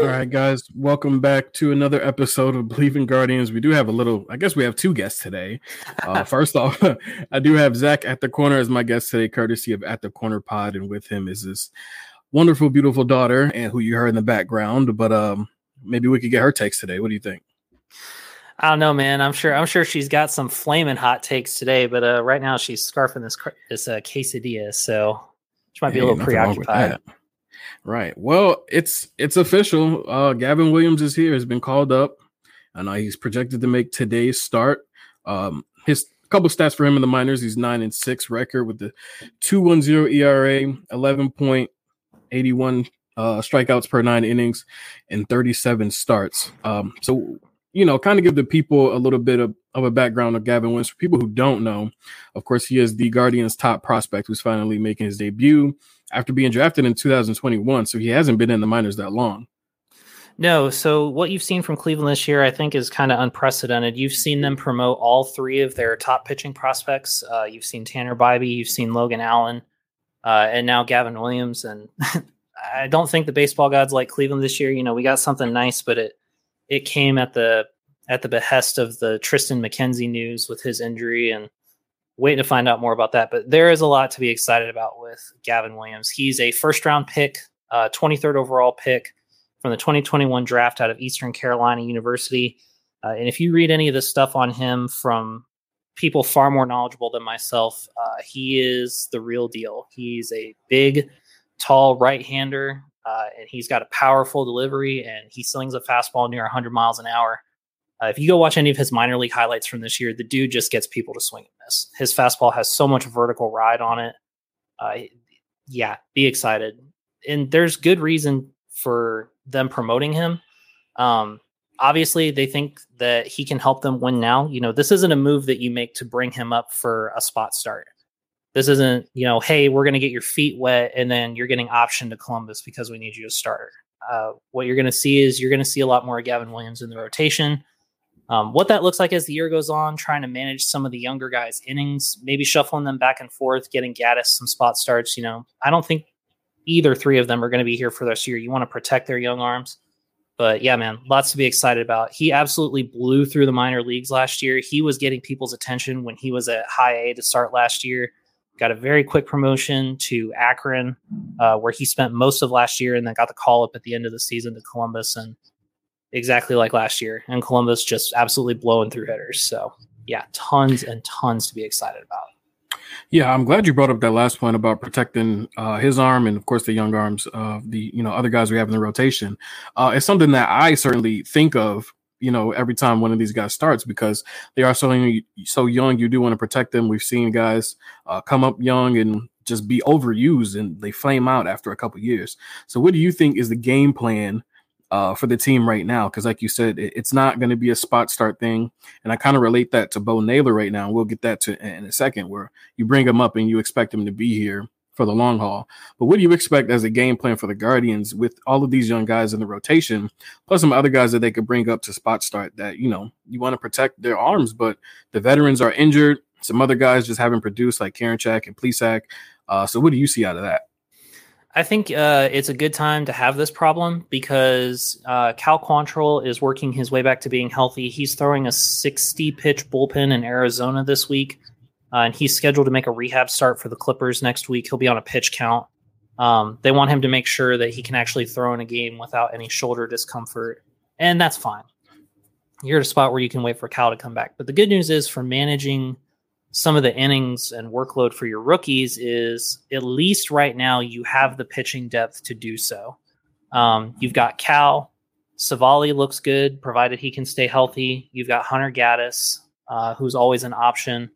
All right, guys, welcome back to another episode of Believe in Guardians. We do have a little, I guess we have two guests today. Uh, first off, I do have Zac at the corner as my guest today, courtesy of At the Corner Pod, and with him is this wonderful, beautiful daughter, and who you heard in the background. But um, maybe we could get her takes today. What do you think? I don't know, man. I'm sure. I'm sure she's got some flaming hot takes today, but uh, right now she's scarfing this this uh, quesadilla, so she might be hey, a little preoccupied. Right. Well, it's it's official. Uh, Gavin Williams is here. Has been called up, and uh, he's projected to make today's start. Um, his couple stats for him in the minors: he's nine and six record with the two one zero ERA, eleven point eighty one uh, strikeouts per nine innings, and thirty seven starts. Um, so you know, kind of give the people a little bit of, of a background of Gavin Williams. For people who don't know, of course, he is the Guardians' top prospect who's finally making his debut after being drafted in 2021. So he hasn't been in the minors that long. No, so what you've seen from Cleveland this year, I think, is kind of unprecedented. You've seen them promote all three of their top pitching prospects. Uh, you've seen Tanner Bibee, you've seen Logan Allen, uh, and now Gavin Williams. And I don't think the baseball gods like Cleveland this year. You know, we got something nice, but it it came at the at the behest of the Triston McKenzie news with his injury, and waiting to find out more about that. But there is a lot to be excited about with Gavin Williams. He's a first round pick, uh, 23rd overall pick from the 2021 draft out of Eastern Carolina University. Uh, and if you read any of the stuff on him from people far more knowledgeable than myself, uh, he is the real deal. He's a big, tall right hander, uh, and he's got a powerful delivery, and he slings a fastball near 100 miles an hour. Uh, if you go watch any of his minor league highlights from this year, the dude just gets people to swing and miss. His fastball has so much vertical ride on it. Uh, yeah, be excited. And there's good reason for them promoting him. Um, obviously, they think that he can help them win now. You know, this isn't a move that you make to bring him up for a spot start. This isn't, you know, hey, we're going to get your feet wet and then you're getting option to Columbus because we need you to start. Uh, what you're going to see is you're going to see a lot more Gavin Williams in the rotation. Um, what that looks like as the year goes on, trying to manage some of the younger guys' innings, maybe shuffling them back and forth, getting Gaddis some spot starts. You know, I don't think either three of them are going to be here for this year. You want to protect their young arms. But yeah, man, lots to be excited about. He absolutely blew through the minor leagues last year. He was getting people's attention when he was at high A to start last year. Got a very quick promotion to Akron, uh, where he spent most of last year, and then got the call up at the end of the season to Columbus. And exactly like last year, and Columbus just absolutely blowing through hitters. So yeah, tons and tons to be excited about. Yeah, I'm glad you brought up that last point about protecting uh, his arm and, of course, the young arms of the you know other guys we have in the rotation. Uh, it's something that I certainly think of, you know, every time one of these guys starts because they are so young. So young, you do want to protect them. We've seen guys uh, come up young and just be overused, and they flame out after a couple years. So, what do you think is the game plan? Uh, for the team right now. Because, like you said, it, it's not going to be a spot start thing. And I kind of relate that to Bo Naylor right now. And We'll get that to in a second, where you bring him up and you expect him to be here for the long haul. But what do you expect as a game plan for the Guardians with all of these young guys in the rotation, plus some other guys that they could bring up to spot start that, you know, you want to protect their arms, but the veterans are injured. Some other guys just haven't produced like Karinchak and Plesac. Uh, so what do you see out of that? I think uh, it's a good time to have this problem because uh, Cal Quantrill is working his way back to being healthy. He's throwing a 60 pitch bullpen in Arizona this week, uh, and he's scheduled to make a rehab start for the Clippers next week. He'll be on a pitch count. Um, they want him to make sure that he can actually throw in a game without any shoulder discomfort, and that's fine. You're at a spot where you can wait for Cal to come back. But the good news is for managing some of the innings and workload for your rookies is at least right now you have the pitching depth to do so. Um, you've got Cal, Civale looks good, provided he can stay healthy. You've got Hunter Gaddis, uh, who's always an option.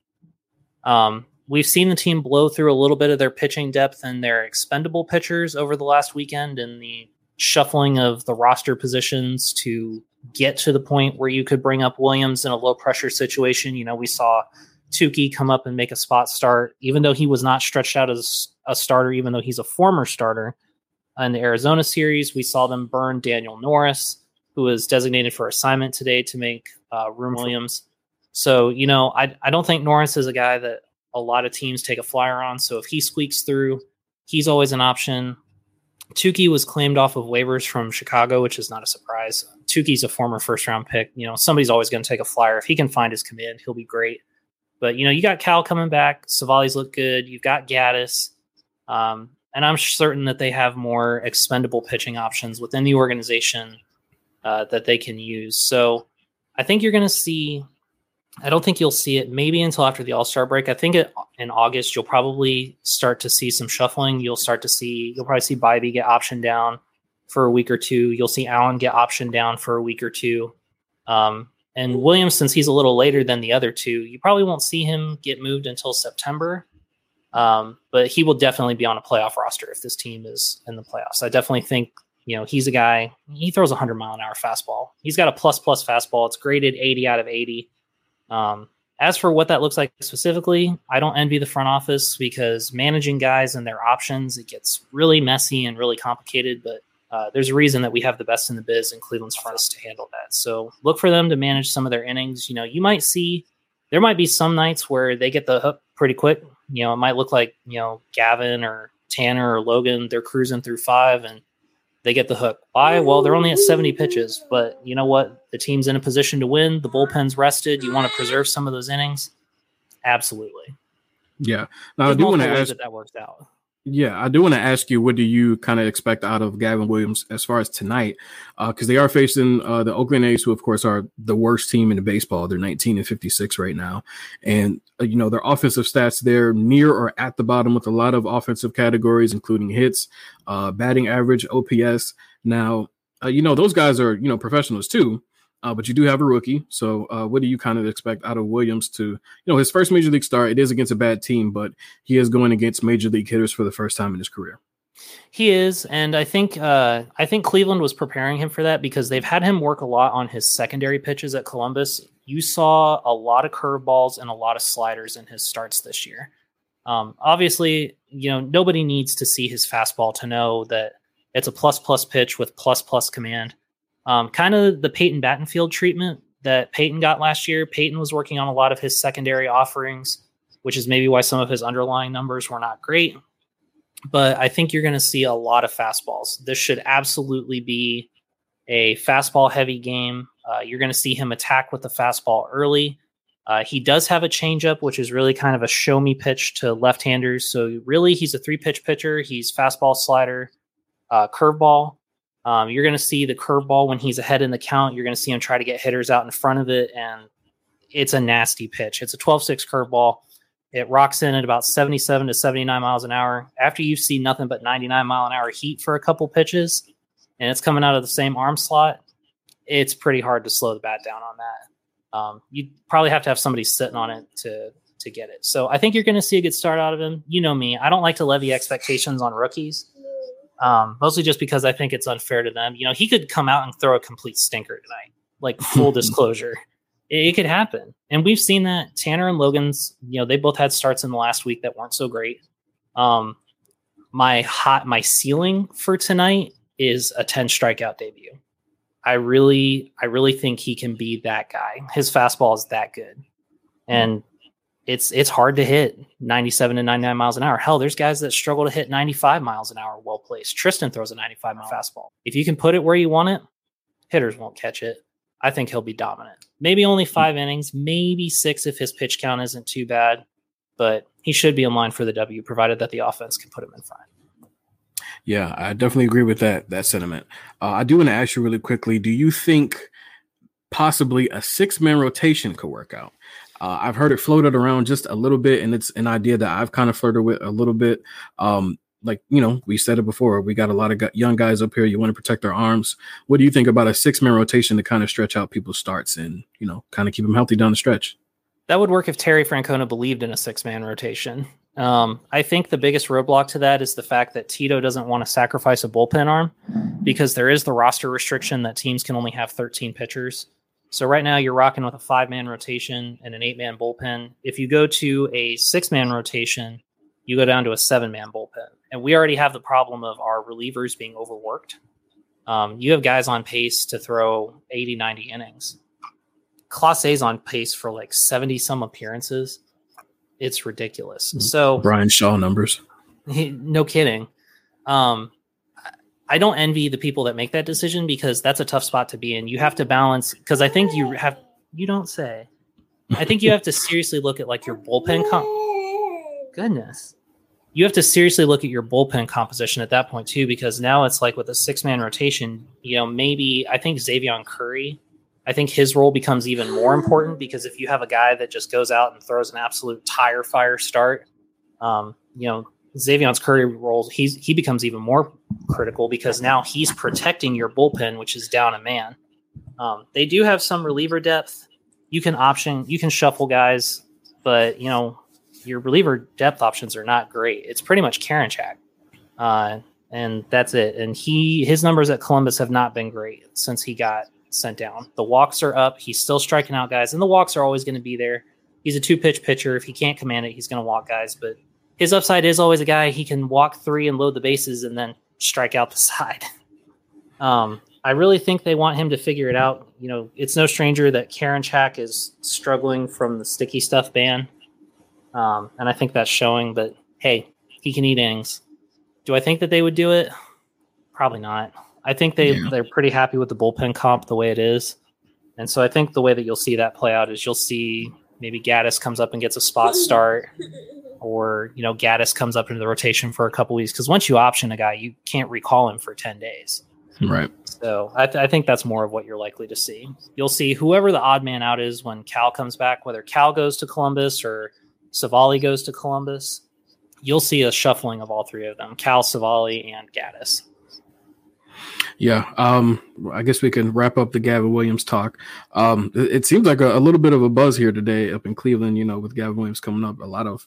Um, we've seen the team blow through a little bit of their pitching depth and their expendable pitchers over the last weekend and the shuffling of the roster positions to get to the point where you could bring up Williams in a low pressure situation. You know, we saw Touki come up and make a spot start, even though he was not stretched out as a starter, even though he's a former starter. In the Arizona series, we saw them burn Daniel Norris, who was designated for assignment today to make uh, Room Williams. So, you know, I, I don't think Norris is a guy that a lot of teams take a flyer on. So if he squeaks through, he's always an option. Touki was claimed off of waivers from Chicago, which is not a surprise. Touki's a former first round pick. You know, somebody's always going to take a flyer. If he can find his command, he'll be great. But you know, you got Cal coming back. Civale's look good. You've got Gaddis, um, and I'm certain that they have more expendable pitching options within the organization uh, that they can use. So I think you're going to see. I don't think you'll see it maybe until after the All Star break. I think it, in August you'll probably start to see some shuffling. You'll start to see you'll probably see Bibee get optioned down for a week or two. You'll see Allen get optioned down for a week or two. Um, and Williams, since he's a little later than the other two, you probably won't see him get moved until September. Um, but he will definitely be on a playoff roster if this team is in the playoffs. I definitely think you know he's a guy. He throws a hundred mile an hour fastball. He's got a plus plus fastball. It's graded eighty out of eighty. Um, as for what that looks like specifically, I don't envy the front office because managing guys and their options it gets really messy and really complicated. But uh, there's a reason that we have the best in the biz in Cleveland's front to handle that. So look for them to manage some of their innings. You know, you might see there might be some nights where they get the hook pretty quick. You know, it might look like you know Gavin or Tanner or Logan they're cruising through five and they get the hook. Why? Well, they're only at 70 pitches, but you know what? The team's in a position to win. The bullpen's rested. You want to preserve some of those innings. Absolutely. Yeah. Now I do want to ask that that works out. Yeah, I do want to ask you, what do you kind of expect out of Gavin Williams as far as tonight? Because uh, they are facing uh, the Oakland A's, who of course are the worst team in baseball. They're 19 and 56 right now, and uh, you know their offensive stats they're near or at the bottom with a lot of offensive categories, including hits, uh, batting average, OPS. Now, uh, you know those guys are you know professionals too, uh, but you do have a rookie. So, uh, what do you kind of expect out of Williams to, you know, his first major league start? It is against a bad team, but he is going against major league hitters for the first time in his career. He is, and I think uh, I think Cleveland was preparing him for that because they've had him work a lot on his secondary pitches at Columbus. You saw a lot of curveballs and a lot of sliders in his starts this year. Um, obviously, you know nobody needs to see his fastball to know that it's a plus plus pitch with plus plus command. Um, kind of the Peyton Battenfield treatment that Peyton got last year. Peyton was working on a lot of his secondary offerings, which is maybe why some of his underlying numbers were not great. But I think you're going to see a lot of fastballs. This should absolutely be a fastball heavy game. Uh, you're going to see him attack with the fastball early. Uh, he does have a changeup, which is really kind of a show me pitch to left handers. So, really, he's a three pitch pitcher. He's fastball, slider, uh, curveball. Um, you're going to see the curveball when he's ahead in the count. You're going to see him try to get hitters out in front of it, and it's a nasty pitch. It's a 12 6 curveball. It rocks in at about 77 to 79 miles an hour. After you see nothing but 99 mile an hour heat for a couple pitches, and it's coming out of the same arm slot, it's pretty hard to slow the bat down on that. Um, you probably have to have somebody sitting on it to to get it. So I think you're going to see a good start out of him. You know me; I don't like to levy expectations on rookies um, mostly just because I think it's unfair to them. You know, he could come out and throw a complete stinker tonight, like full disclosure. It, it, could happen. And we've seen that Tanner and Logan's, you know, they both had starts in the last week that weren't so great. Um, my hot my ceiling for tonight is a 10 strikeout debut. I really I really think he can be that guy. His fastball is that good. And it's it's hard to hit 97 to 99 miles an hour. Hell, there's guys that struggle to hit 95 miles an hour well placed. Triston throws a 95 mile fastball. If you can put it where you want it, hitters won't catch it. I think he'll be dominant. Maybe only five innings, maybe six if his pitch count isn't too bad, but he should be in line for the W, provided that the offense can put him in front. Yeah, I definitely agree with that that sentiment. Uh, I do want to ask you really quickly: Do you think possibly a six man rotation could work out? Uh, I've heard it floated around just a little bit, and it's an idea that I've kind of flirted with a little bit. Um, like you know, we said it before. We got a lot of young guys up here. You want to protect their arms. What do you think about a six man rotation to kind of stretch out people's starts and you know, kind of keep them healthy down the stretch? That would work if Terry Francona believed in a six man rotation. Um, I think the biggest roadblock to that is the fact that Tito doesn't want to sacrifice a bullpen arm because there is the roster restriction that teams can only have 13 pitchers. So right now you're rocking with a five man rotation and an eight man bullpen. If you go to a six man rotation, you go down to a seven man bullpen. And we already have the problem of our relievers being overworked. Um, you have guys on pace to throw 80, 90 innings. Clase's on pace for like 70 some appearances. It's ridiculous. Mm. So Bryan Shaw numbers. No kidding. Um, I don't envy the people that make that decision because that's a tough spot to be in. You have to balance because I think you have you don't say. I think you have to seriously look at like your bullpen comp. Goodness. You have to seriously look at your bullpen composition at that point too, because now it's like with a six man rotation, you know, maybe I think Xzavion Curry, I think his role becomes even more important because if you have a guy that just goes out and throws an absolute tire fire start, um, you know, Xzavion's Curry role, he's he becomes even more critical because now he's protecting your bullpen, which is down a man. Um, they do have some reliever depth. You can option, you can shuffle guys, but you know your reliever depth options are not great. It's pretty much Karinchak, uh, and that's it. And he his numbers at Columbus have not been great since he got sent down. The walks are up. He's still striking out guys, and the walks are always going to be there. He's a two pitch pitcher. If he can't command it, he's going to walk guys, but his upside is always a guy he can walk three and load the bases and then strike out the side. Um, I really think they want him to figure it out. You know, it's no stranger that Karinchak is struggling from the sticky stuff ban. Um, and I think that's showing, but hey, he can eat innings. Do I think that they would do it? Probably not. I think they, yeah. they're pretty happy with the bullpen comp the way it is. And so I think the way that you'll see that play out is you'll see maybe Gaddis comes up and gets a spot start or you know Gaddis comes up into the rotation for a couple weeks because once you option a guy, you can't recall him for ten days. Right. So I, th- I, think that's more of what you're likely to see. You'll see whoever the odd man out is when Cal comes back, whether Cal goes to Columbus or Civale goes to Columbus. You'll see a shuffling of all three of them: Cal, Civale, and Gaddis. Yeah, um, I guess we can wrap up the Gavin Williams talk. Um, it, it seems like a, a, little bit of a buzz here today up in Cleveland. You know, with Gavin Williams coming up, a lot of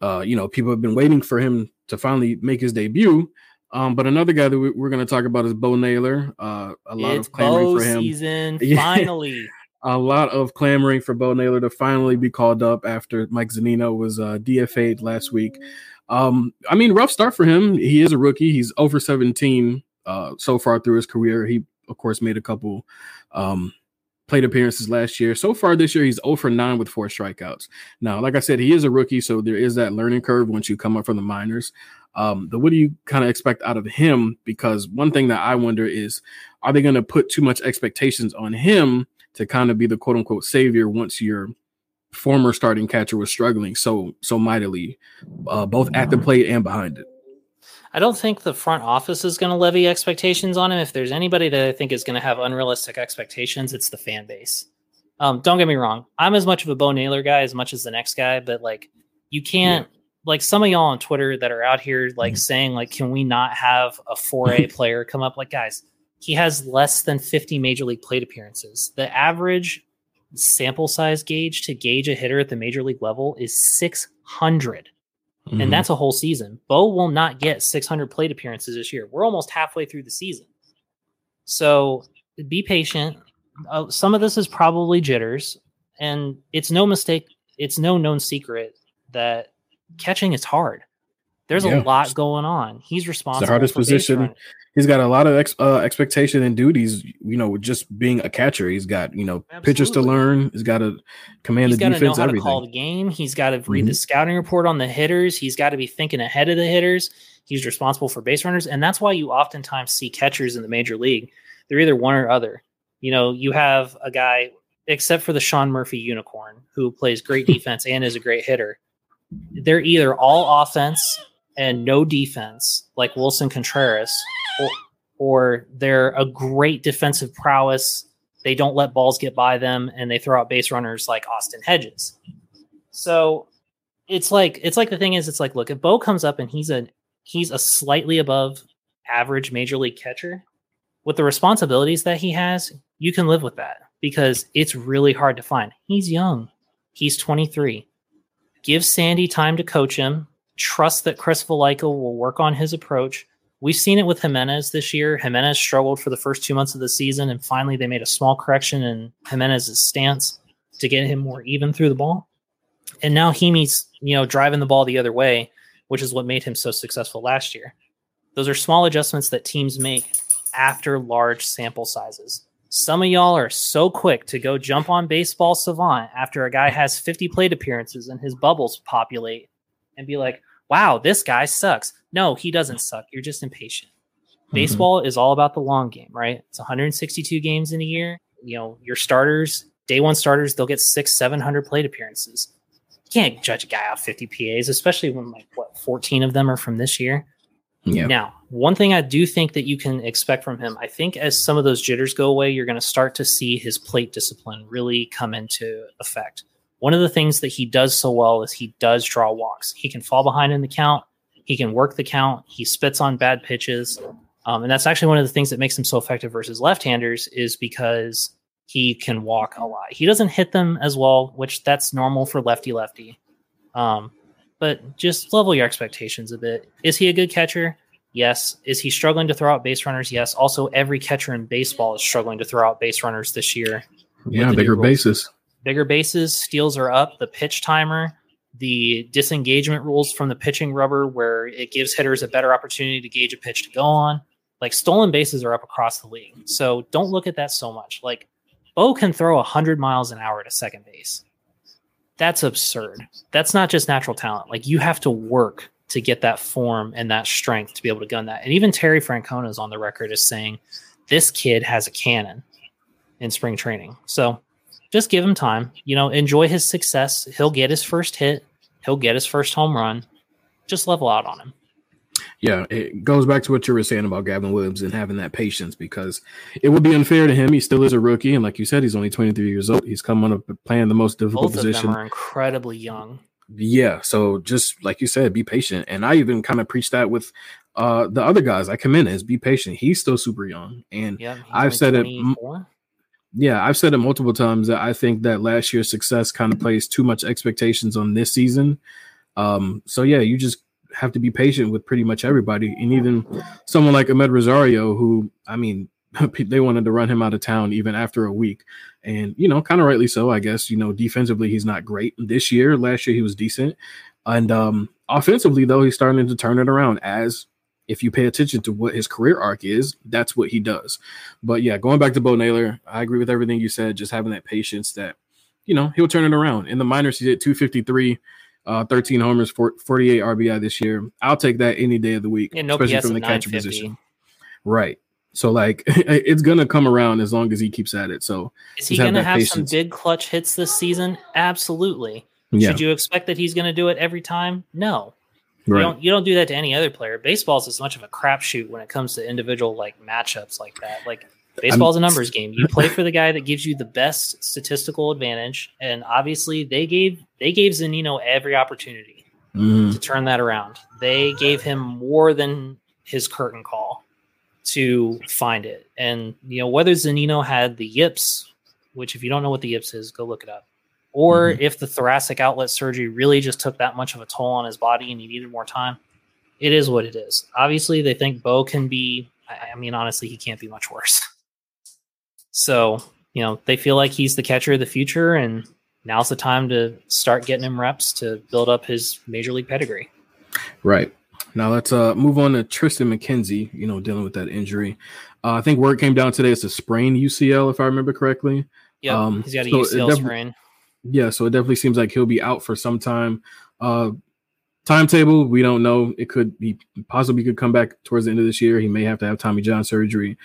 uh, you know, people have been waiting for him to finally make his debut. Um, but another guy that we, are going to talk about is Bo Naylor. Uh, a lot it's of clamoring Bo for him. Season finally. a lot of clamoring for Bo Naylor to finally be called up after Mike Zunino was uh, DFA'd last week. Um, I mean, rough start for him. He is a rookie. He's over 17 uh, so far through his career. He, of course, made a couple um, plate appearances last year. So far this year, he's 0 for 9 with four strikeouts. Now, like I said, he is a rookie, so there is that learning curve once you come up from the minors. Um, but what do you kind of expect out of him? Because one thing that I wonder is, are they going to put too much expectations on him to kind of be the quote unquote savior once your former starting catcher was struggling so so mightily, uh, both at the plate and behind it? I don't think the front office is going to levy expectations on him. If there's anybody that I think is going to have unrealistic expectations, it's the fan base. Um, don't get me wrong. I'm as much of a Bo Naylor guy as much as the next guy, but like you can't yeah. like some of y'all on Twitter that are out here like mm-hmm. saying like, can we not have a 4A player come up? Like, guys, he has less than 50 major league plate appearances. The average sample size gauge to gauge a hitter at the major league level is 600. Mm-hmm. And that's a whole season. Bo will not get 600 plate appearances this year. We're almost halfway through the season. So be patient. Uh, some of this is probably jitters. And it's no mistake, it's no known secret that catching is hard. There's Yeah. a lot going on. He's responsible. hardest for base position. He's got a lot of ex, uh, expectation and duties. You know, with just being a catcher, he's got you know pitches to learn. He's got to command He's the got to know defense. how to Everything. call the game. He's got to read Mhm. the scouting report on the hitters. He's got to be thinking ahead of the hitters. He's responsible for base runners, and that's why you oftentimes see catchers in the major league. They're either one or other. You know, you have a guy, except for the Sean Murphy unicorn, who plays great defense and is a great hitter. They're either all offense and no defense, like Willson Contreras, or, or they're a great defensive prowess. They don't let balls get by them, and they throw out base runners like Austin Hedges. So it's like it's like the thing is, it's like look, if Bo comes up and he's a he's a slightly above average major league catcher with the responsibilities that he has, you can live with that because it's really hard to find. He's young. He's 23. Give Sandy time to coach him. Trust that Chris Vallejo will work on his approach. We've seen it with Giménez this year. Giménez struggled for the first two months of the season, and finally they made a small correction in Giménez's stance to get him more even through the ball. And now Heaney's, you know, driving the ball the other way, which is what made him so successful last year. Those are small adjustments that teams make after large sample sizes. Some of y'all are so quick to go jump on baseball savant after a guy has 50 plate appearances and his bubbles populate and be like, wow, this guy sucks. No, he doesn't suck. You're just impatient. Mm-hmm. Baseball is all about the long game, right? It's 162 games in a year. You know, your starters, day one starters, they'll get six, 700 plate appearances. You can't judge a guy off 50 PAs, especially when like what 14 of them are from this year. Yeah. Now, one thing I do think that you can expect from him, I think as some of those jitters go away, you're going to start to see his plate discipline really come into effect. One of the things that he does so well is he does draw walks. He can fall behind in the count. He can work the count. He spits on bad pitches. Um, and that's actually one of the things that makes him so effective versus left-handers is because he can walk a lot. He doesn't hit them as well, which that's normal for lefty lefty. Um, but just level your expectations a bit. Is he a good catcher? Yes. Is he struggling to throw out base runners? Yes. Also, every catcher in baseball is struggling to throw out base runners this year. Yeah, bigger bases. Bigger bases, steals are up, the pitch timer, the disengagement rules from the pitching rubber, where it gives hitters a better opportunity to gauge a pitch to go on. Like stolen bases are up across the league. So don't look at that so much. Like Bo can throw 100 miles an hour to second base. That's absurd. That's not just natural talent. Like you have to work to get that form and that strength to be able to gun that. And even Terry Francona is on the record as saying this kid has a cannon in spring training. So just give him time. You know, enjoy his success. He'll get his first hit. He'll get his first home run. Just level out on him. Yeah, it goes back to what you were saying about Gavin Williams and having that patience because it would be unfair to him. He still is a rookie, and like you said, he's only 23 years old. He's coming up playing the most difficult Both of position. them are incredibly young. Yeah, so just like you said, be patient. And I even kind of preach that with uh the other guys like Giménez, be patient. He's still super young. And Yeah, I've said it m- 24. Yeah, I've said it multiple times that I think that last year's success kind of plays too much expectations on this season. Um, so yeah, you just have to be patient with pretty much everybody, and even someone like Amed Rosario, who I mean, they wanted to run him out of town even after a week, and you know, kind of rightly so, I guess. You know, defensively he's not great this year. Last year he was decent, and um, offensively though he's starting to turn it around. As if you pay attention to what his career arc is, that's what he does. But yeah, going back to Bo Naylor, I agree with everything you said. Just having that patience that, you know, he'll turn it around. In the minors, he did 253, uh, 13 homers, for 48 RBI this year. I'll take that any day of the week, no especially PS from the catcher position. Right. So like, it's gonna come around as long as he keeps at it. So Is he going to that have some big clutch hits this season? Absolutely. yeah, Should you expect that he's going to do it every time? No. Right. You don't you don't do that to any other player. Baseball's as much of a crapshoot when it comes to individual like matchups like that. Like baseball's a numbers game. You play for the guy that gives you the best statistical advantage, and obviously they gave they gave Zunino every opportunity Mhm. to turn that around. They gave him more than his curtain call to find it. And you know whether Zunino had the yips, which if you don't know what the yips is, go look it up. Or if the thoracic outlet surgery really just took that much of a toll on his body and he needed more time, it is what it is. Obviously, they think Bo can be. I mean, honestly, he can't be much worse. So, you know, they feel like he's the catcher of the future, and now's the time to start getting him reps to build up his major league pedigree. Right. Now let's uh move on to Triston McKenzie. You know, dealing with that injury. Uh, I think word came down today. It's a sprained UCL, if I remember correctly. Yeah, um, he's got a so UCL sprain. Yeah, so it definitely seems like he'll be out for some time. Uh, timetable we don't know. It could be possibly could come back towards the end of this year. He may have to have Tommy John surgery.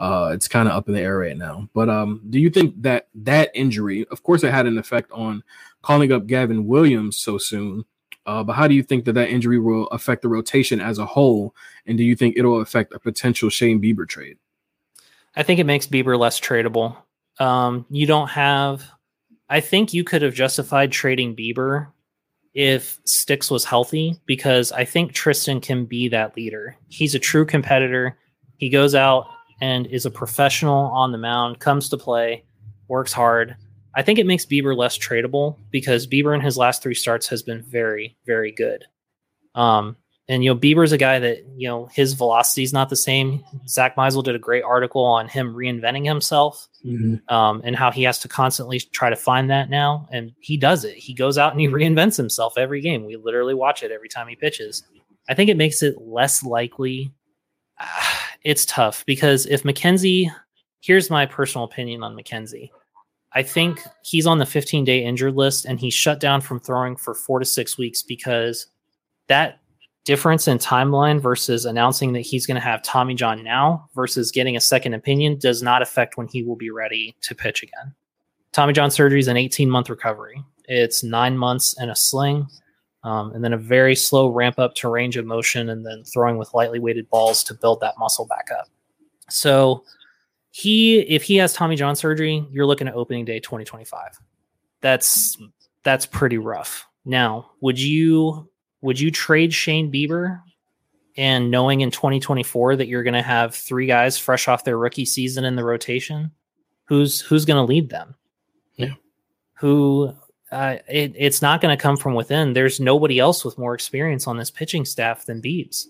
Uh, it's kind of up in the air right now. But um, do you think that that injury, of course, it had an effect on calling up Gavin Williams so soon? Uh, but how do you think that that injury will affect the rotation as a whole? And do you think it'll affect a potential Shane Bieber trade? I think it makes Bieber less tradable. Um, you don't have. I think you could have justified trading Bieber if Sticks was healthy because I think Triston can be that leader. He's a true competitor. He goes out and is a professional on the mound, comes to play, works hard. I think it makes Bieber less tradable because Bieber in his last three starts has been very, very good. Um, and you know, Bieber's a guy that you know his velocity is not the same. Zack Meisel did a great article on him reinventing himself mm-hmm. um, and how he has to constantly try to find that now, and he does it. He goes out and he reinvents himself every game. We literally watch it every time he pitches. I think it makes it less likely. Uh, it's tough because if McKenzie, here's my personal opinion on McKenzie. I think he's on the 15 day injured list and he's shut down from throwing for four to six weeks because that difference in timeline versus announcing that he's going to have Tommy John now versus getting a second opinion does not affect when he will be ready to pitch again. Tommy John surgery is an 18 month recovery. It's nine months in a sling, um, and then a very slow ramp up to range of motion, and then throwing with lightly weighted balls to build that muscle back up. So, he if he has Tommy John surgery, you're looking at opening day 2025. That's that's pretty rough. Now, would you would you trade Shane Bieber and knowing in 2024 that you're going to have three guys fresh off their rookie season in the rotation? Who's who's going to lead them? Yeah. Who uh, it, it's not going to come from within. There's nobody else with more experience on this pitching staff than Beebs.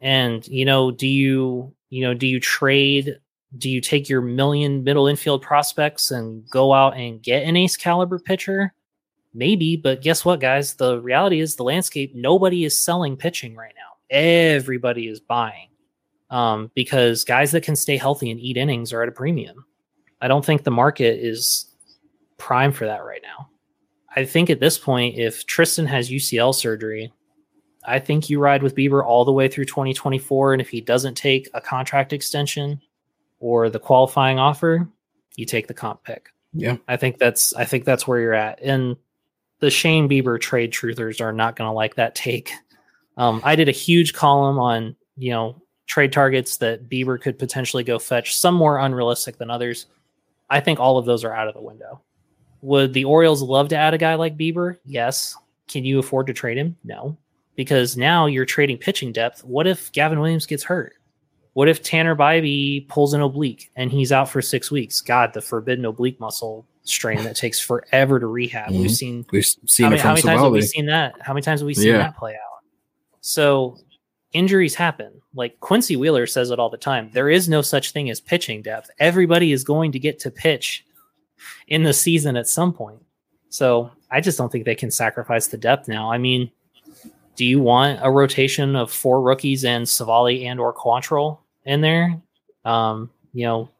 And you know, do you you know do you trade do you take your million middle infield prospects and go out and get an ace caliber pitcher? Maybe, but guess what, guys? The reality is the landscape, nobody is selling pitching right now. Everybody is buying um, because guys that can stay healthy and eat innings are at a premium. I don't think the market is prime for that right now. I think at this point, if Triston has UCL surgery, I think you ride with Bieber all the way through 2024. And if he doesn't take a contract extension, or the qualifying offer, you take the comp pick. Yeah. I think that's I think that's where you're at. And the Shane Bieber trade truthers are not going to like that take. Um, I did a huge column on, you know, trade targets that Bieber could potentially go fetch, some more unrealistic than others. I think all of those are out of the window. Would the Orioles love to add a guy like Bieber? Yes. Can you afford to trade him? No. Because now you're trading pitching depth. What if Gavin Williams gets hurt? What if Tanner Bibee pulls an oblique and he's out for six weeks? God, the forbidden oblique muscle strain that takes forever to rehab. Mm-hmm. We've seen we've seen how many, how many times have we seen that? How many times have we seen yeah. that play out? So injuries happen. Like Quincy Wheeler says it all the time. There is no such thing as pitching depth. Everybody is going to get to pitch in the season at some point. So I just don't think they can sacrifice the depth now. I mean, do you want a rotation of four rookies and Civale and or Quantrill in there? Um, you know,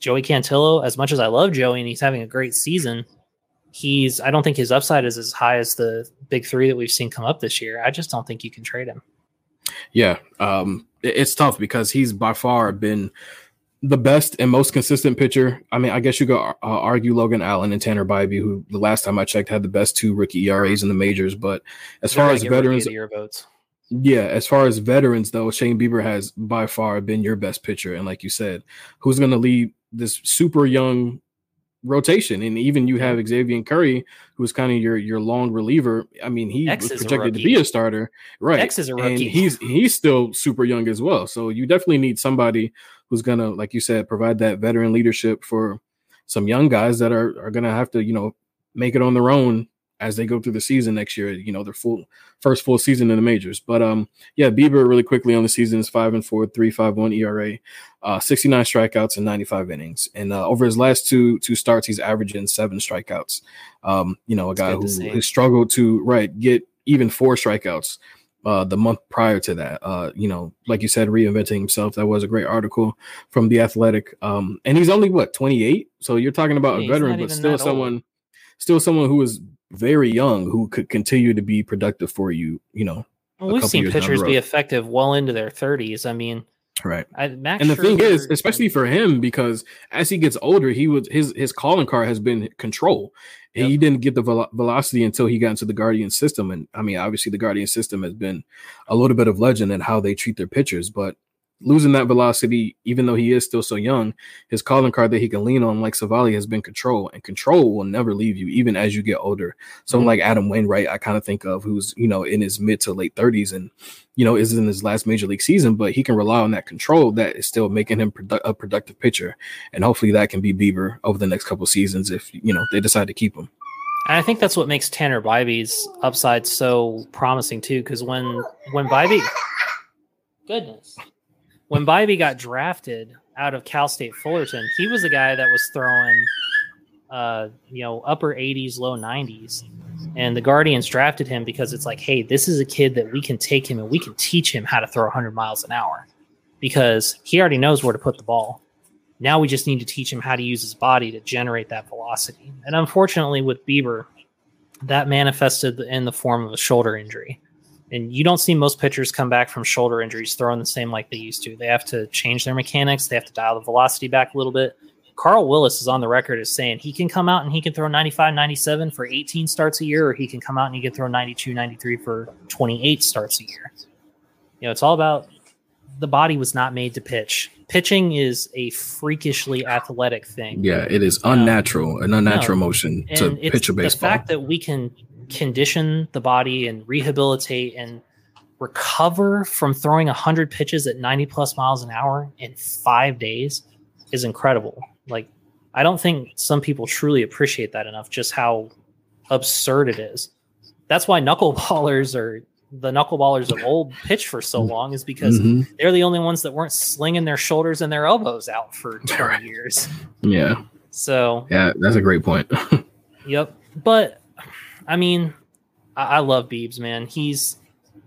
Joey Cantillo, as much as I love Joey and he's having a great season, he's I don't think his upside is as high as the big three that we've seen come up this year. I just don't think you can trade him. Yeah, um, it's tough because he's by far been the best and most consistent pitcher. I mean, I guess you could uh, argue Logan Allen and Tanner Bibee, who the last time I checked had the best two rookie ERAs in the majors. But as far as veterans, votes. Yeah, as far as veterans though, Shane Bieber has by far been your best pitcher, and like you said, who's going to lead this super young rotation? And even you have Xzavion Curry, who's kind of your your long reliever. I mean, he X was projected to be a starter, right? X is a rookie. And he's he's still super young as well. So you definitely need somebody who's gonna, like you said, provide that veteran leadership for some young guys that are are gonna have to, you know, make it on their own as they go through the season next year. You know, their full first full season in the majors. But um, yeah, Bieber really quickly on the season is five and four, three five one ERA, uh, 69 strikeouts and 95 innings. And uh, over his last two two starts, he's averaging seven strikeouts. Um, you know, a guy who, who struggled to right get even four strikeouts uh, the month prior to that. Uh, you know, like you said, reinventing himself. That was a great article from the Athletic. Um, and he's only what 28, so you're talking about Yeah, a veteran, but still that old. someone, still someone who is very young who could continue to be productive for you. You know, well, we've seen years down the pitchers be effective well into their 30s. I mean, right. I, Max and the thing is, especially for him, because as he gets older, he was his his calling card has been control. Yep. he didn't get the velo- velocity until he got into the Guardian system. And I mean, obviously, the Guardian system has been a little bit of legend in how they treat their pitchers. But losing that velocity, even though he is still so young, his calling card that he can lean on, like Civale, has been control. And control will never leave you, even as you get older. Someone mm-hmm. like Adam Wainwright, I kind of think of who's you know in his mid to late thirties and you know is in his last major league season, but he can rely on that control that is still making him produ- a productive pitcher. And hopefully that can be Bieber over the next couple seasons if you know they decide to keep him. And I think that's what makes Tanner Bibee's upside so promising too. Because when when Bybee, goodness, when Bibee got drafted out of Cal State Fullerton, he was the guy that was throwing, uh, you know, upper 80s, low 90s, and the Guardians drafted him because it's like, hey, this is a kid that we can take him and we can teach him how to throw 100 miles an hour because he already knows where to put the ball. Now we just need to teach him how to use his body to generate that velocity. And unfortunately, with Bieber, that manifested in the form of a shoulder injury. And you don't see most pitchers come back from shoulder injuries throwing the same like they used to. They have to change their mechanics, they have to dial the velocity back a little bit. Carl Willis is on the record as saying he can come out and he can throw 95, 97 for 18 starts a year, or he can come out and he can throw 92, 93 for 28 starts a year. You know, it's all about the body was not made to pitch. Pitching is a freakishly athletic thing. Yeah, it is unnatural, an unnatural No. motion to pitch a baseball. the fact that we can condition the body and rehabilitate and recover from throwing 100 pitches at 90 plus miles an hour in five days is incredible. Like, I don't think some people truly appreciate that enough, just how absurd it is. That's why knuckleballers or the knuckleballers of old pitch for so long is because Mhm. they're the only ones that weren't slinging their shoulders and their elbows out for 20 years. Yeah, So yeah, that's a great point. Yep. But I mean, I, I love Beebs, man. He's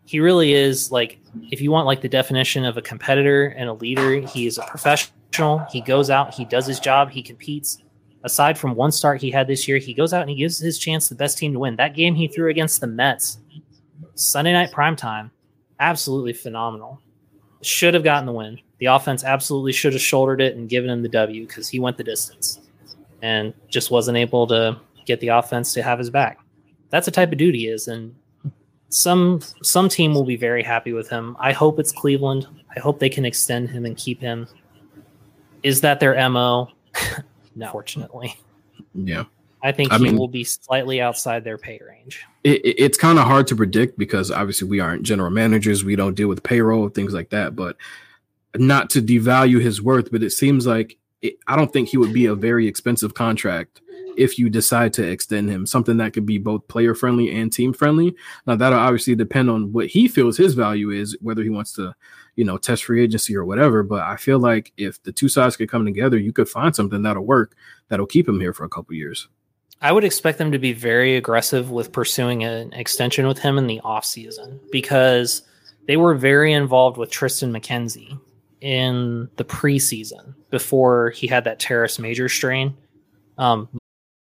he really is like if you want like the definition of a competitor and a leader, he is a professional. He goes out, he does his job, he competes. Aside from one start he had this year, he goes out and he gives his chance the best team to win. That game he threw against the Mets, Sunday night prime time, absolutely phenomenal. Should have gotten the win. The offense absolutely should have shouldered it and given him the W because he went the distance and just wasn't able to get the offense to have his back. That's the type of dude he is, and some some team will be very happy with him. I hope it's Cleveland. I hope they can extend him and keep him. Is that their mo? no, fortunately, yeah. I think I he mean- will be slightly outside their pay range. it, it- it's kind of hard to predict because obviously we aren't general managers. We don't deal with payroll, things like that. But not to devalue his worth, but it seems like it, I don't think he would be a very expensive contract if you decide to extend him. Something that could be both player friendly and team friendly. Now that'll obviously depend on what he feels his value is, whether he wants to, you know, test free agency or whatever. But I feel like if the two sides could come together, you could find something that'll work that'll keep him here for a couple years. I would expect them to be very aggressive with pursuing an extension with him in the offseason because they were very involved with Triston McKenzie in the preseason before he had that teres major strain. Um,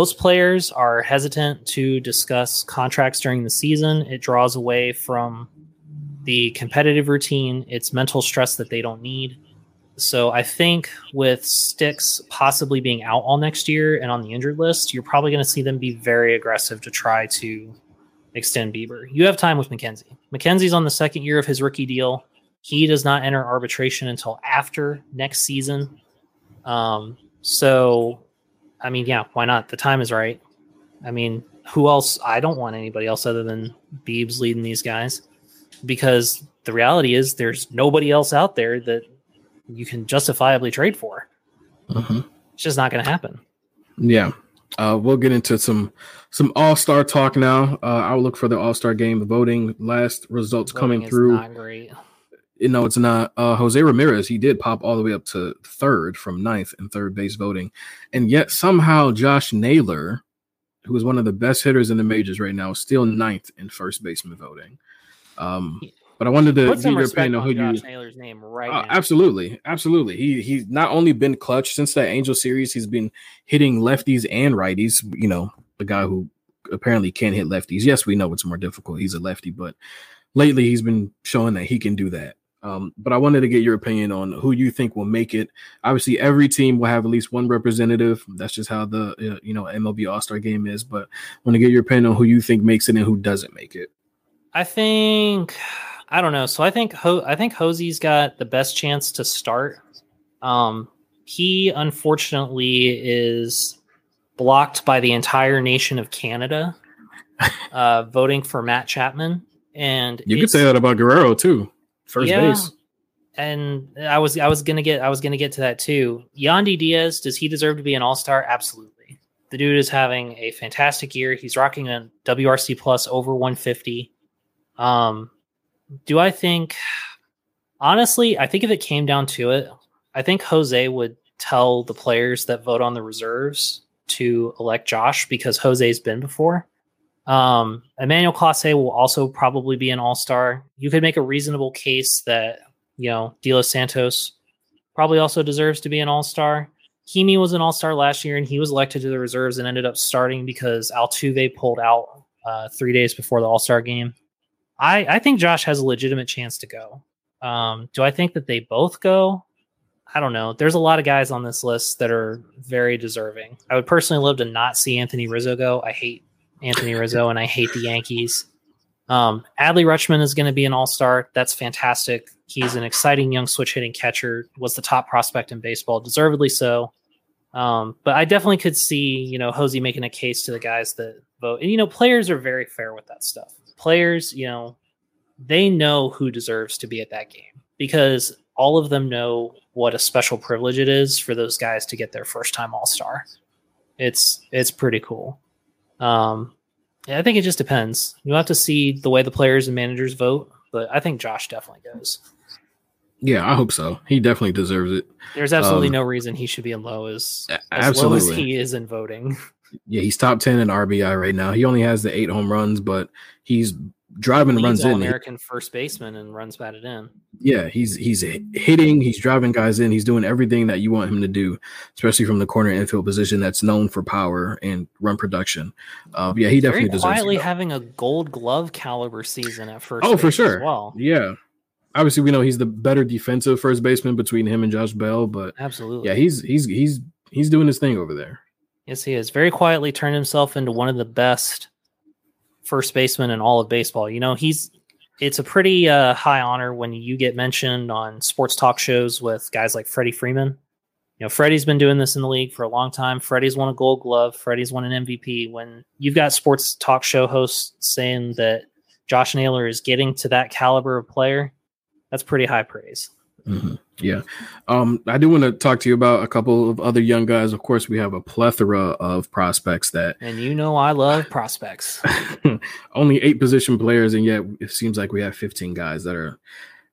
Most players are hesitant to discuss contracts during the season. It draws away from the competitive routine. It's mental stress that they don't need. So I think with Sticks possibly being out all next year and on the injured list, you're probably going to see them be very aggressive to try to extend Bieber. You have time with McKenzie. McKenzie's on the second year of his rookie deal. He does not enter arbitration until after next season. Um, so, I mean, yeah, why not? The time is right. I mean, who else? I don't want anybody else other than Beebs leading these guys because the reality is there's nobody else out there that you can justifiably trade for. Mhm. It's just not going to happen. Yeah. Uh, we'll get into some some All Star talk now. Uh, I'll look for the All Star game voting. Last results coming Voting is through. You know, it's not. Uh, Jose Ramirez, he did pop all the way up to third from ninth in third base voting. And yet somehow Josh Naylor, who is one of the best hitters in the majors right now, is still ninth in first baseman voting. Um, but I wanted to Put get your opinion on who on you. Josh Naylor's name right Uh, now. absolutely, absolutely. He he's not only been clutch since that Angel series. He's been hitting lefties and righties. You know, the guy who apparently can't hit lefties. Yes, we know it's more difficult. He's a lefty, but lately he's been showing that he can do that. Um, but I wanted to get your opinion on who you think will make it. Obviously, every team will have at least one representative. That's just how the uh, you know MLB All Star Game is. But I want to get your opinion on who you think makes it and who doesn't make it. I think I don't know. So I think Ho- I think Hosey's got the best chance to start. Um, he unfortunately is blocked by the entire nation of Canada uh, voting for Matt Chapman, and You could say that about Guerrero too. First Yeah. base. and I was I was gonna get I was gonna get to that too. Yandy Diaz, does he deserve to be an all star? Absolutely. The dude is having a fantastic year. He's rocking a WRC plus over 150. Um, do I think honestly, I think if it came down to it, I think Jose would tell the players that vote on the reserves to elect Josh because Jose's been before. Um, Emmanuel Clase will also probably be an all star. You could make a reasonable case that, you know, De Los Santos probably also deserves to be an all star. Giménez was an all star last year and he was elected to the reserves and ended up starting because Altuve pulled out uh, three days before the all star game. I, I think Josh has a legitimate chance to go. Um, do I think that they both go? I don't know. There's a lot of guys on this list that are very deserving. I would personally love to not see Anthony Rizzo go. I hate Anthony Rizzo and I hate the Yankees. Um, Adley Rutschman is going to be an all star. That's fantastic. He's an exciting young switch hitting catcher, was the top prospect in baseball, deservedly so. Um, but I definitely could see, you know, Hosey making a case to the guys that vote. And, you know, players are very fair with that stuff. Players, you know, they know who deserves to be at that game because all of them know what a special privilege it is for those guys to get their first time all star. It's it's pretty cool. Um, yeah, I think it just depends. You'll have to see the way the players and managers vote, but I think Josh definitely goes. Yeah, I hope so. He definitely deserves it. There's absolutely Um, no reason he should be in low as as low as he is in voting. Yeah, he's top 10 in RBI right now. He only has the eight home runs, but he's driving runs in. All-American first baseman and runs batted in. Yeah, he's he's hitting, he's driving guys in, he's doing everything that you want him to do, especially from the corner infield position that's known for power and run production. Uh, yeah, he definitely Very deserves quietly having a Gold Glove caliber season at first. Oh, for sure. Well, Yeah. Obviously, we know he's the better defensive first baseman between him and Josh Bell, but absolutely. yeah, he's he's he's he's doing his thing over there. Yes, he has very quietly turned himself into one of the best first baseman in all of baseball. You know, he's it's a pretty uh, high honor when you get mentioned on sports talk shows with guys like Freddie Freeman. You know, Freddie's been doing this in the league for a long time. Freddie's won a Gold Glove. Freddie's won an MVP. When you've got sports talk show hosts saying that Josh Naylor is getting to that caliber of player, that's pretty high praise. Mhm. Yeah. Um, I do want to talk to you about a couple of other young guys. Of course, we have a plethora of prospects that And you know, I love prospects. only eight position players, and yet it seems like we have 15 guys that are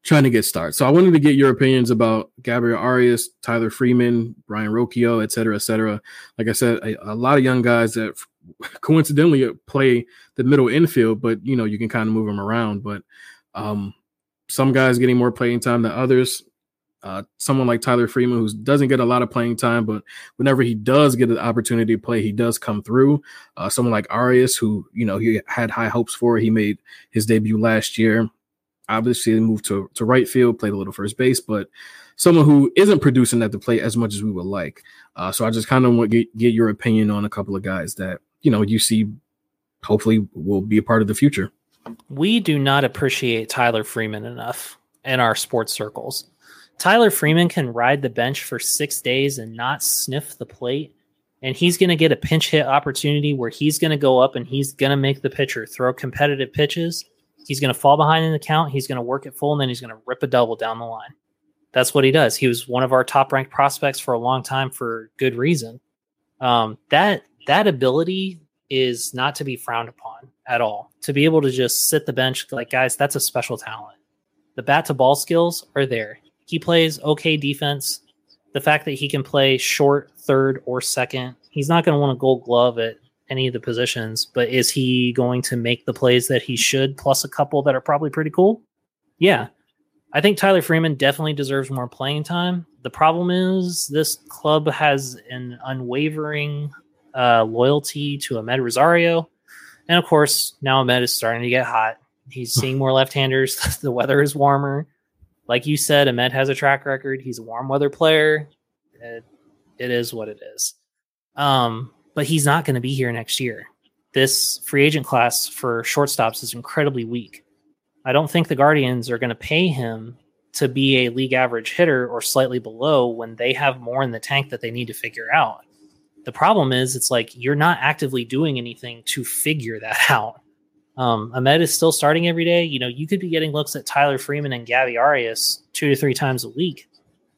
trying to get started. So I wanted to get your opinions about Gabriel Arias, Tyler Freeman, Brayan Rocchio, et cetera, et cetera. Like I said, a, a lot of young guys that coincidentally play the middle infield, but you know, you can kind of move them around. But um, some guys getting more playing time than others. Uh, someone like Tyler Freeman, who doesn't get a lot of playing time, but whenever he does get an opportunity to play, he does come through. Uh, someone like Arias, who you know he had high hopes for, he made his debut last year. obviously moved to, to right field, played a little first base, but someone who isn't producing at the plate as much as we would like. Uh, so I just kind of want to get, get your opinion on a couple of guys that you know you see hopefully will be a part of the future. We do not appreciate Tyler Freeman enough in our sports circles. Tyler Freeman can ride the bench for six days and not sniff the plate. And he's going to get a pinch hit opportunity where he's going to go up and he's going to make the pitcher throw competitive pitches. He's going to fall behind in the count. He's going to work it full and then he's going to rip a double down the line. That's what he does. He was one of our top ranked prospects for a long time for good reason. Um, that that ability is not to be frowned upon at all. To be able to just sit the bench, like guys, that's a special talent. The bat to ball skills are there. He plays okay defense. The fact that he can play short, third, or second, he's not going to want a gold glove at any of the positions, but is he going to make the plays that he should, plus a couple that are probably pretty cool? Yeah. I think Tyler Freeman definitely deserves more playing time. The problem is this club has an unwavering uh, loyalty to Amed Rosario. And of course, now Amed is starting to get hot. He's seeing more left handers. the weather is warmer. Like you said, Amed has a track record. He's a warm weather player. It, it is what it is. Um, but he's not going to be here next year. This free agent class for shortstops is incredibly weak. I don't think the Guardians are going to pay him to be a league average hitter or slightly below when they have more in the tank that they need to figure out. The problem is, it's like you're not actively doing anything to figure that out. Um, Amed is still starting every day. You know, you could be getting looks at Tyler Freeman and Gabby Arias two to three times a week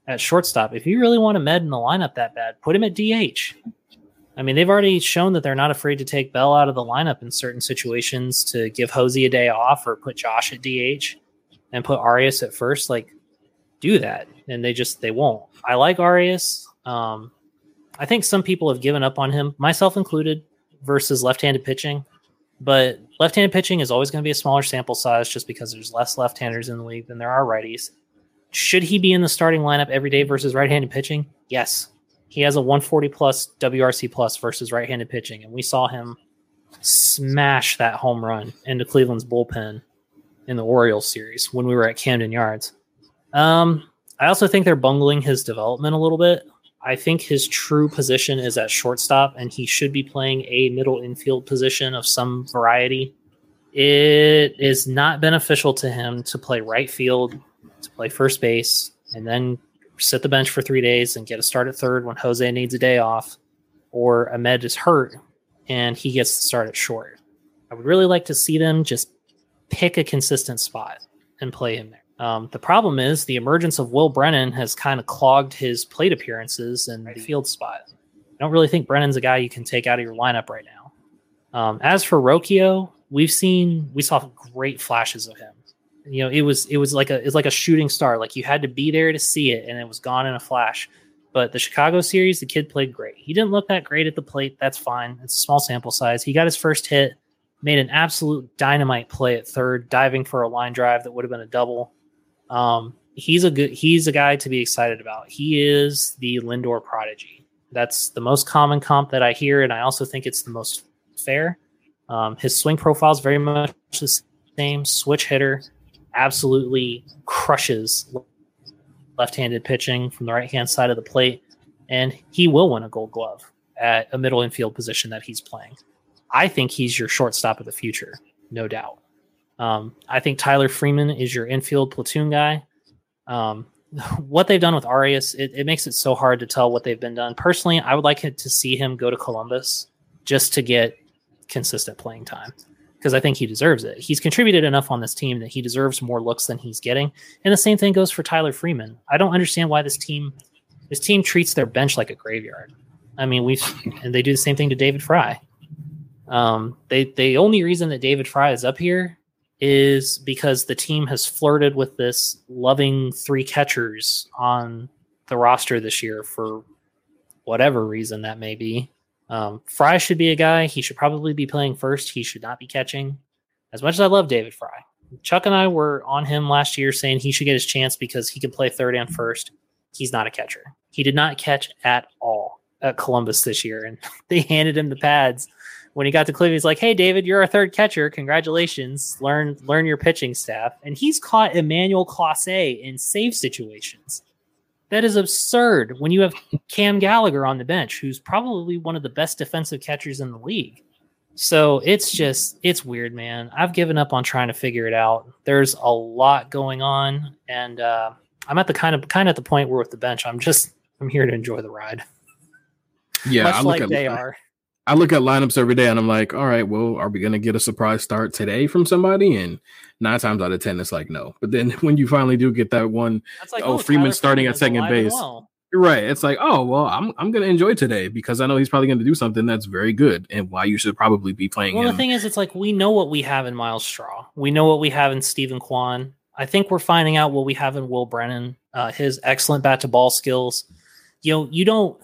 at shortstop. If you really want Amed in the lineup that bad, put him at DH. I mean, they've already shown that they're not afraid to take Bell out of the lineup in certain situations to give Hosey a day off or put Josh at DH and put Arias at first. Like, do that. And they just, they won't. I like Arias. Um, I think some people have given up on him, myself included, versus left-handed pitching. But left-handed pitching is always going to be a smaller sample size just because there's less left-handers in the league than there are righties. Should he be in the starting lineup every day versus right-handed pitching? Yes. He has a 140 plus WRC plus versus right-handed pitching, and we saw him smash that home run into Cleveland's bullpen in the Orioles series when we were at Camden Yards. Um, I also think they're bungling his development a little bit. I think his true position is at shortstop, and he should be playing a middle infield position of some variety. It is not beneficial to him to play right field, to play first base, and then sit the bench for three days and get a start at third when Jose needs a day off, or Amed is hurt and he gets to start at short. I would really like to see them just pick a consistent spot and play him there. Um, the problem is the emergence of Will Brennan has kind of clogged his plate appearances and the field spot. I don't really think Brennan's a guy you can take out of your lineup right now. Um, as for Rocchio, we've seen we saw great flashes of him. You know, it was it was like a it's like a shooting star. Like you had to be there to see it, and it was gone in a flash. But the Chicago series, the kid played great. He didn't look that great at the plate. That's fine. It's a small sample size. He got his first hit, made an absolute dynamite play at third, diving for a line drive that would have been a double. Um, he's a good he's a guy to be excited about. He is the Lindor prodigy. That's the most common comp that I hear, and I also think it's the most fair. Um, his swing profile is very much the same. Switch hitter, absolutely crushes left-handed pitching from the right-hand side of the plate, and he will win a Gold Glove at a middle infield position that he's playing. I think he's your shortstop of the future, no doubt. Um, I think Tyler Freeman is your infield platoon guy. Um, what they've done with Arias, it, it, makes it so hard to tell what they've been done. Personally, I would like to see him go to Columbus just to get consistent playing time because I think he deserves it. He's contributed enough on this team that he deserves more looks than he's getting. And the same thing goes for Tyler Freeman. I don't understand why this team this team treats their bench like a graveyard. I mean, we've and they do the same thing to David Fry. Um, they the only reason that David Fry is up here is because the team has flirted with this loving three catchers on the roster this year for whatever reason that may be. Um, Fry should be a guy. He should probably be playing first. He should not be catching. As much as I love David Fry, Chuck and I were on him last year saying he should get his chance because he can play third and first. He's not a catcher. He did not catch at all at Columbus this year, and they handed him the pads when he got to Cleveland, he's like, "Hey, David, you're our third catcher. Congratulations. Learn learn your pitching staff." And he's caught Emmanuel Clase in save situations. That is absurd when you have Cam Gallagher on the bench, who's probably one of the best defensive catchers in the league. So it's just it's weird, man. I've given up on trying to figure it out. There's a lot going on, and uh, I'm at the kind of kind of at the point where with the bench, I'm just I'm here to enjoy the ride. Yeah, much I look like at they are. I look at lineups every day and I'm like, all right, well, are we gonna get a surprise start today from somebody? And nine times out of ten, it's like no. But then when you finally do get that one, like oh, Tyler Freeman starting at second base. well. you're right. It's like, oh well, I'm I'm gonna enjoy today because I know he's probably gonna do something that's very good and why you should probably be playing Well, him. the thing is, it's like we know what we have in Myles Straw. We know what we have in Steven Kwan. I think we're finding out what we have in Will Brennan. Uh, his excellent bat to ball skills. You know, you don't.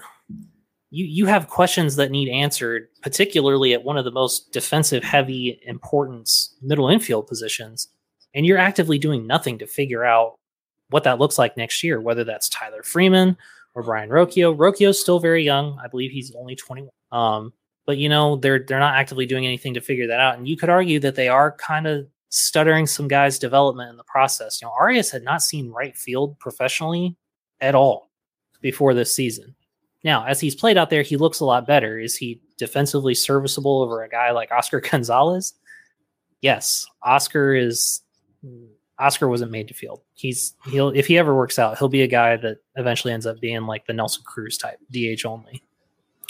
You you have questions that need answered, particularly at one of the most defensive heavy importance middle infield positions, and you're actively doing nothing to figure out what that looks like next year. Whether that's Tyler Freeman or Brayan Rocchio. Rocchio's still very young. I believe he's only 21. Um, but you know they're they're not actively doing anything to figure that out and you could argue that they are kind of stuttering some guys development in the process you know arias had not seen right field professionally at all before this season now as he's played out there he looks a lot better is he defensively serviceable over a guy like oscar gonzalez yes oscar is oscar wasn't made to field he's he'll if he ever works out he'll be a guy that eventually ends up being like the nelson cruz type dh only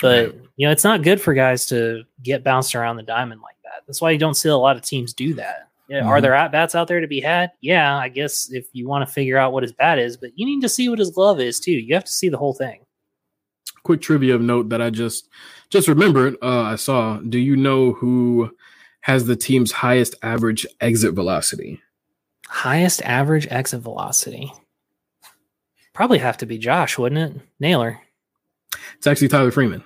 but you know, it's not good for guys to get bounced around the diamond like that. That's why you don't see a lot of teams do that. Yeah, Are Mhm. there at bats out there to be had? Yeah, I guess if you want to figure out what his bat is, but you need to see what his glove is too. You have to see the whole thing. Quick trivia of note that I just just remembered. Uh, I saw. Do you know who has the team's highest average exit velocity? Highest average exit velocity. Probably have to be Josh, wouldn't it? Naylor. It's actually Tyler Freeman.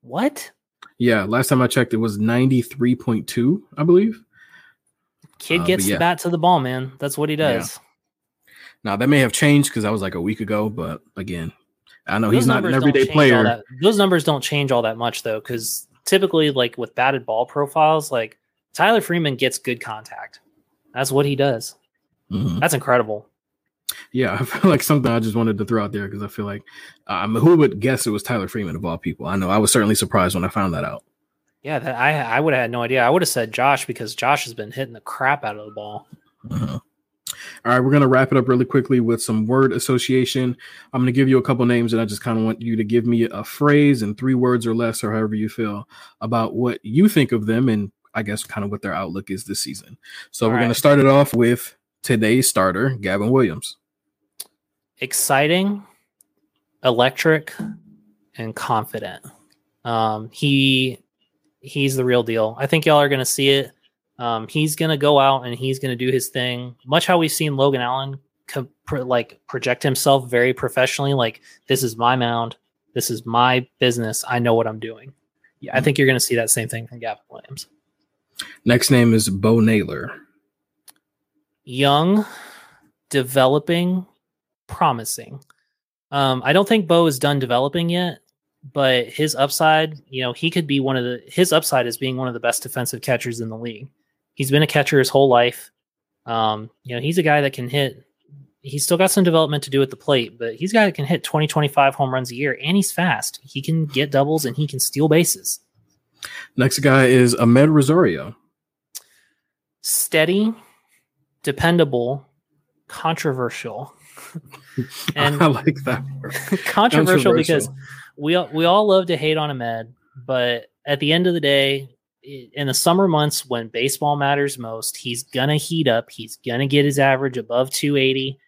What? Yeah, last time I checked, it was ninety three point two, I believe. Kid Uh, gets but the bat to the ball, man. That's what he Yeah. does. Now that may have changed because that was like a week ago, but again, I know Those he's not an everyday player. those numbers don't change all that much though, because typically, like with batted ball profiles, like Tyler Freeman gets good contact. That's what he does. Mhm. That's incredible. Yeah, I feel like something I just wanted to throw out there because I feel like um, who would guess it was Tyler Freeman of all people? I know I was certainly surprised when I found that out. Yeah, that, I I would have had no idea. I would have said Josh because Josh has been hitting the crap out of the ball. Uh-huh. All right, we're gonna wrap it up really quickly with some word association. I'm gonna give you a couple names, and I just kind of want you to give me a phrase in three words or less, or however you feel about what you think of them, and I guess kind of what their outlook is this season. So All we're gonna start it off with today's starter, Gavin Williams. Exciting, electric, and confident. Um, he he's the real deal. I think y'all are gonna see it. Um, he's gonna go out and he's gonna do his thing, much how we've seen Logan Allen co- pro- like project himself very professionally. Like this is my mound, this is my business. I know what I'm doing. Yeah, I think you're gonna see that same thing from Gavin Williams. Next name is Bo Naylor. Young, developing, promising. Um, I don't think Bo is done developing yet, but his upside, you know, he could be one of the his upside is being one of the best defensive catchers in the league. He's been a catcher his whole life. Um, you know, he's a guy that can hit. He's still got some development to do at the plate, but he's a guy that can hit 20, 25 home runs a year, and he's fast. He can get doubles and he can steal bases. Next guy is Amed Rosario. Steady, dependable, controversial. and I like that word. controversial because we all, we all love to hate on Amed, but at the end of the day, in the summer months when baseball matters most, he's gonna heat up. He's gonna get his average above 280.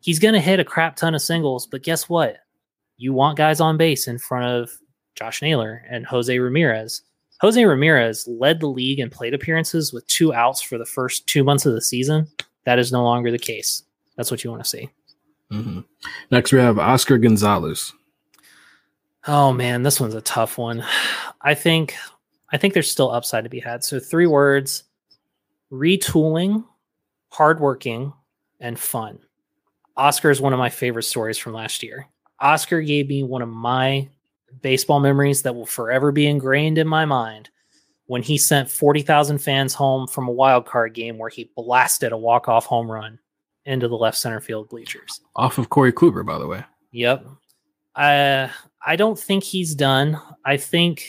He's gonna hit a crap ton of singles, but guess what? You want guys on base in front of Josh Naylor and Jose Ramirez. Jose Ramirez led the league in plate appearances with two outs for the first two months of the season. That is no longer the case. That's what you want to see. Mhm. Next we have Oscar Gonzalez. Oh man, this one's a tough one. I think I think there's still upside to be had. So three words: retooling, hardworking, and fun. Oscar is one of my favorite stories from last year. Oscar gave me one of my baseball memories that will forever be ingrained in my mind when he sent 40,000 fans home from a wild card game where he blasted a walk-off home run into the left center field bleachers. Off of Corey Kluber, by the way. Yep. Uh, I don't think he's done. I think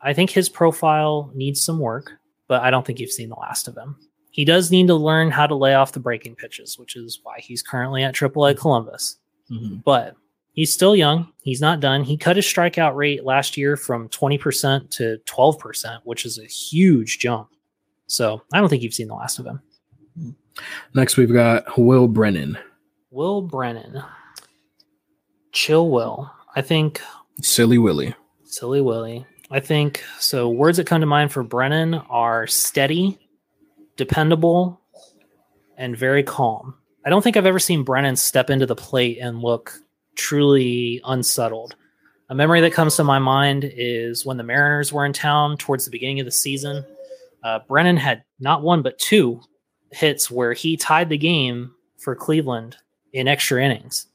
I think his profile needs some work, but I don't think you've seen the last of him. He does need to learn how to lay off the breaking pitches, which is why he's currently at AAA Columbus. Mm-hmm. But he's still young. He's not done. He cut his strikeout rate last year from 20% to 12%, which is a huge jump. So I don't think you've seen the last of him. Next, we've got Will Brennan. Will Brennan. Chill Will. I think Silly Willie. Silly Willie. I think so. Words that come to mind for Brennan are steady, dependable, and very calm. I don't think I've ever seen Brennan step into the plate and look truly unsettled. A memory that comes to my mind is when the Mariners were in town towards the beginning of the season. Uh, Brennan had not one but two hits where he tied the game for Cleveland in extra innings.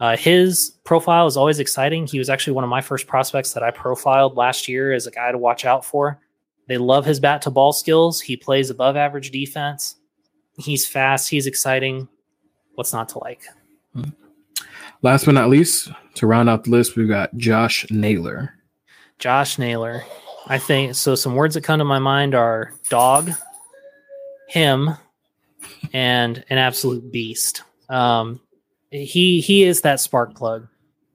Uh, his profile is always exciting. He was actually one of my first prospects that I profiled last year as a guy to watch out for. They love his bat to ball skills. He plays above average defense. He's fast. He's exciting. What's not to like? Last but not least, to round out the list, we've got Josh Naylor. Josh Naylor. I think so. Some words that come to my mind are dog, him, and an absolute beast. Um, he he is that spark plug.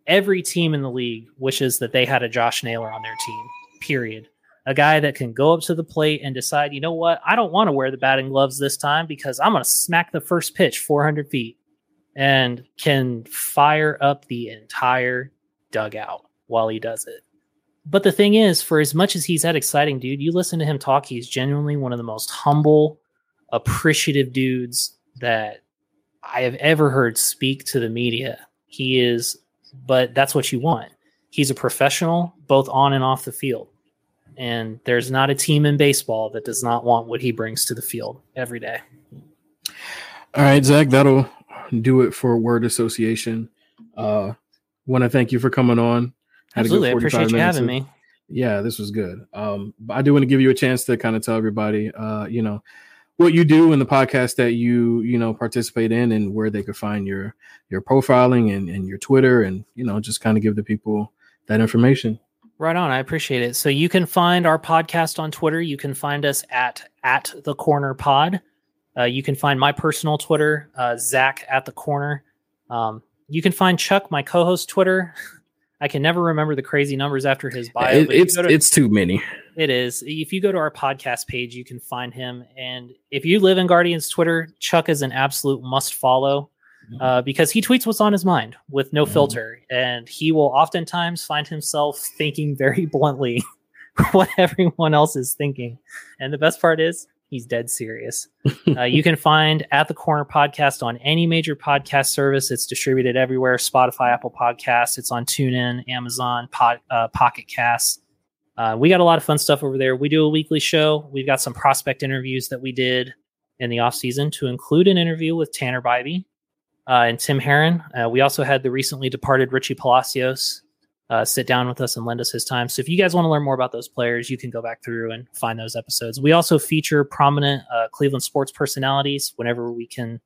Every team in the league wishes that they had a Josh Naylor on their team. Period. A guy that can go up to the plate and decide, you know what, I don't want to wear the batting gloves this time because I'm going to smack the first pitch 400 feet, and can fire up the entire dugout while he does it. But the thing is, for as much as he's that exciting dude, you listen to him talk, he's genuinely one of the most humble, appreciative dudes that I have ever heard speak to the media. He is, but that's what you want. He's a professional, both on and off the field. And there's not a team in baseball that does not want what he brings to the field every day. All right, Zac, that'll do it for word association. Uh, want to thank you for coming on. Had Absolutely, I appreciate you having me. Yeah, this was good. Um, I do want to give you a chance to kind of tell everybody, uh, you know, what you do in the podcast that you you know participate in and where they could find your your profiling and, and your twitter and you know just kind of give the people that information. Right on. I appreciate it. So you can find our podcast on twitter. You can find us at at the corner pod. Uh, you can find my personal twitter uh, zac at the corner. Um, you can find chuck my co-host twitter. I can never remember the crazy numbers after his bio. It, it's to, it's too many. It is. If you go to our podcast page, you can find him. And if you live in Guardians Twitter, Chuck is an absolute must follow mm-hmm. uh, because he tweets what's on his mind with no mm-hmm. filter, and he will oftentimes find himself thinking very bluntly what everyone else is thinking. And the best part is He's dead serious. uh, you can find At the Corner podcast on any major podcast service. It's distributed everywhere Spotify, Apple Podcasts. It's on TuneIn, Amazon, Pod, uh, Pocket Casts. Uh, we got a lot of fun stuff over there. We do a weekly show. We've got some prospect interviews that we did in the off season to include an interview with Tanner Bibee uh, and Tim Herrin. Uh, we also had the recently departed Richie Palacios uh, sit down with us and lend us his time. So if you guys want to learn more about those players, you can go back through and find those episodes. We also feature prominent uh, Cleveland sports personalities whenever we can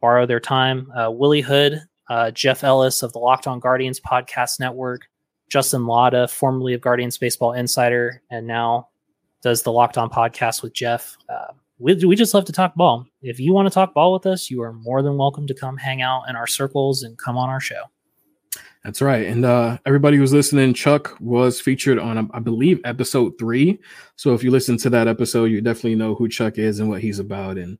borrow their time. Uh, Willie Hood, Jeff Ellis of the Locked On Guardians podcast network, Justin Lada, formerly of Guardians Baseball Insider, and now does the Locked On podcast with Jeff. Uh, we, we just love to talk ball. If you want to talk ball with us, you are more than welcome to come hang out in our circles and come on our show. That's right. And uh, everybody who's listening, Chuck was featured on, I believe, episode three. So if you listen to that episode, you definitely know who Chuck is and what he's about. And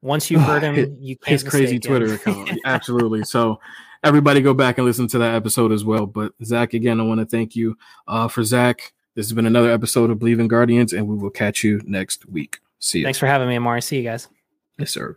once you've heard him, you can't his crazy Twitter account. Absolutely. So everybody go back and listen to that episode as well. But Zac, again, I want to thank you uh, for Zac. This has been another episode of Believe in Guardians, and we will catch you next week. See you. Thanks for having me, Amari. See you guys. Yes, sir.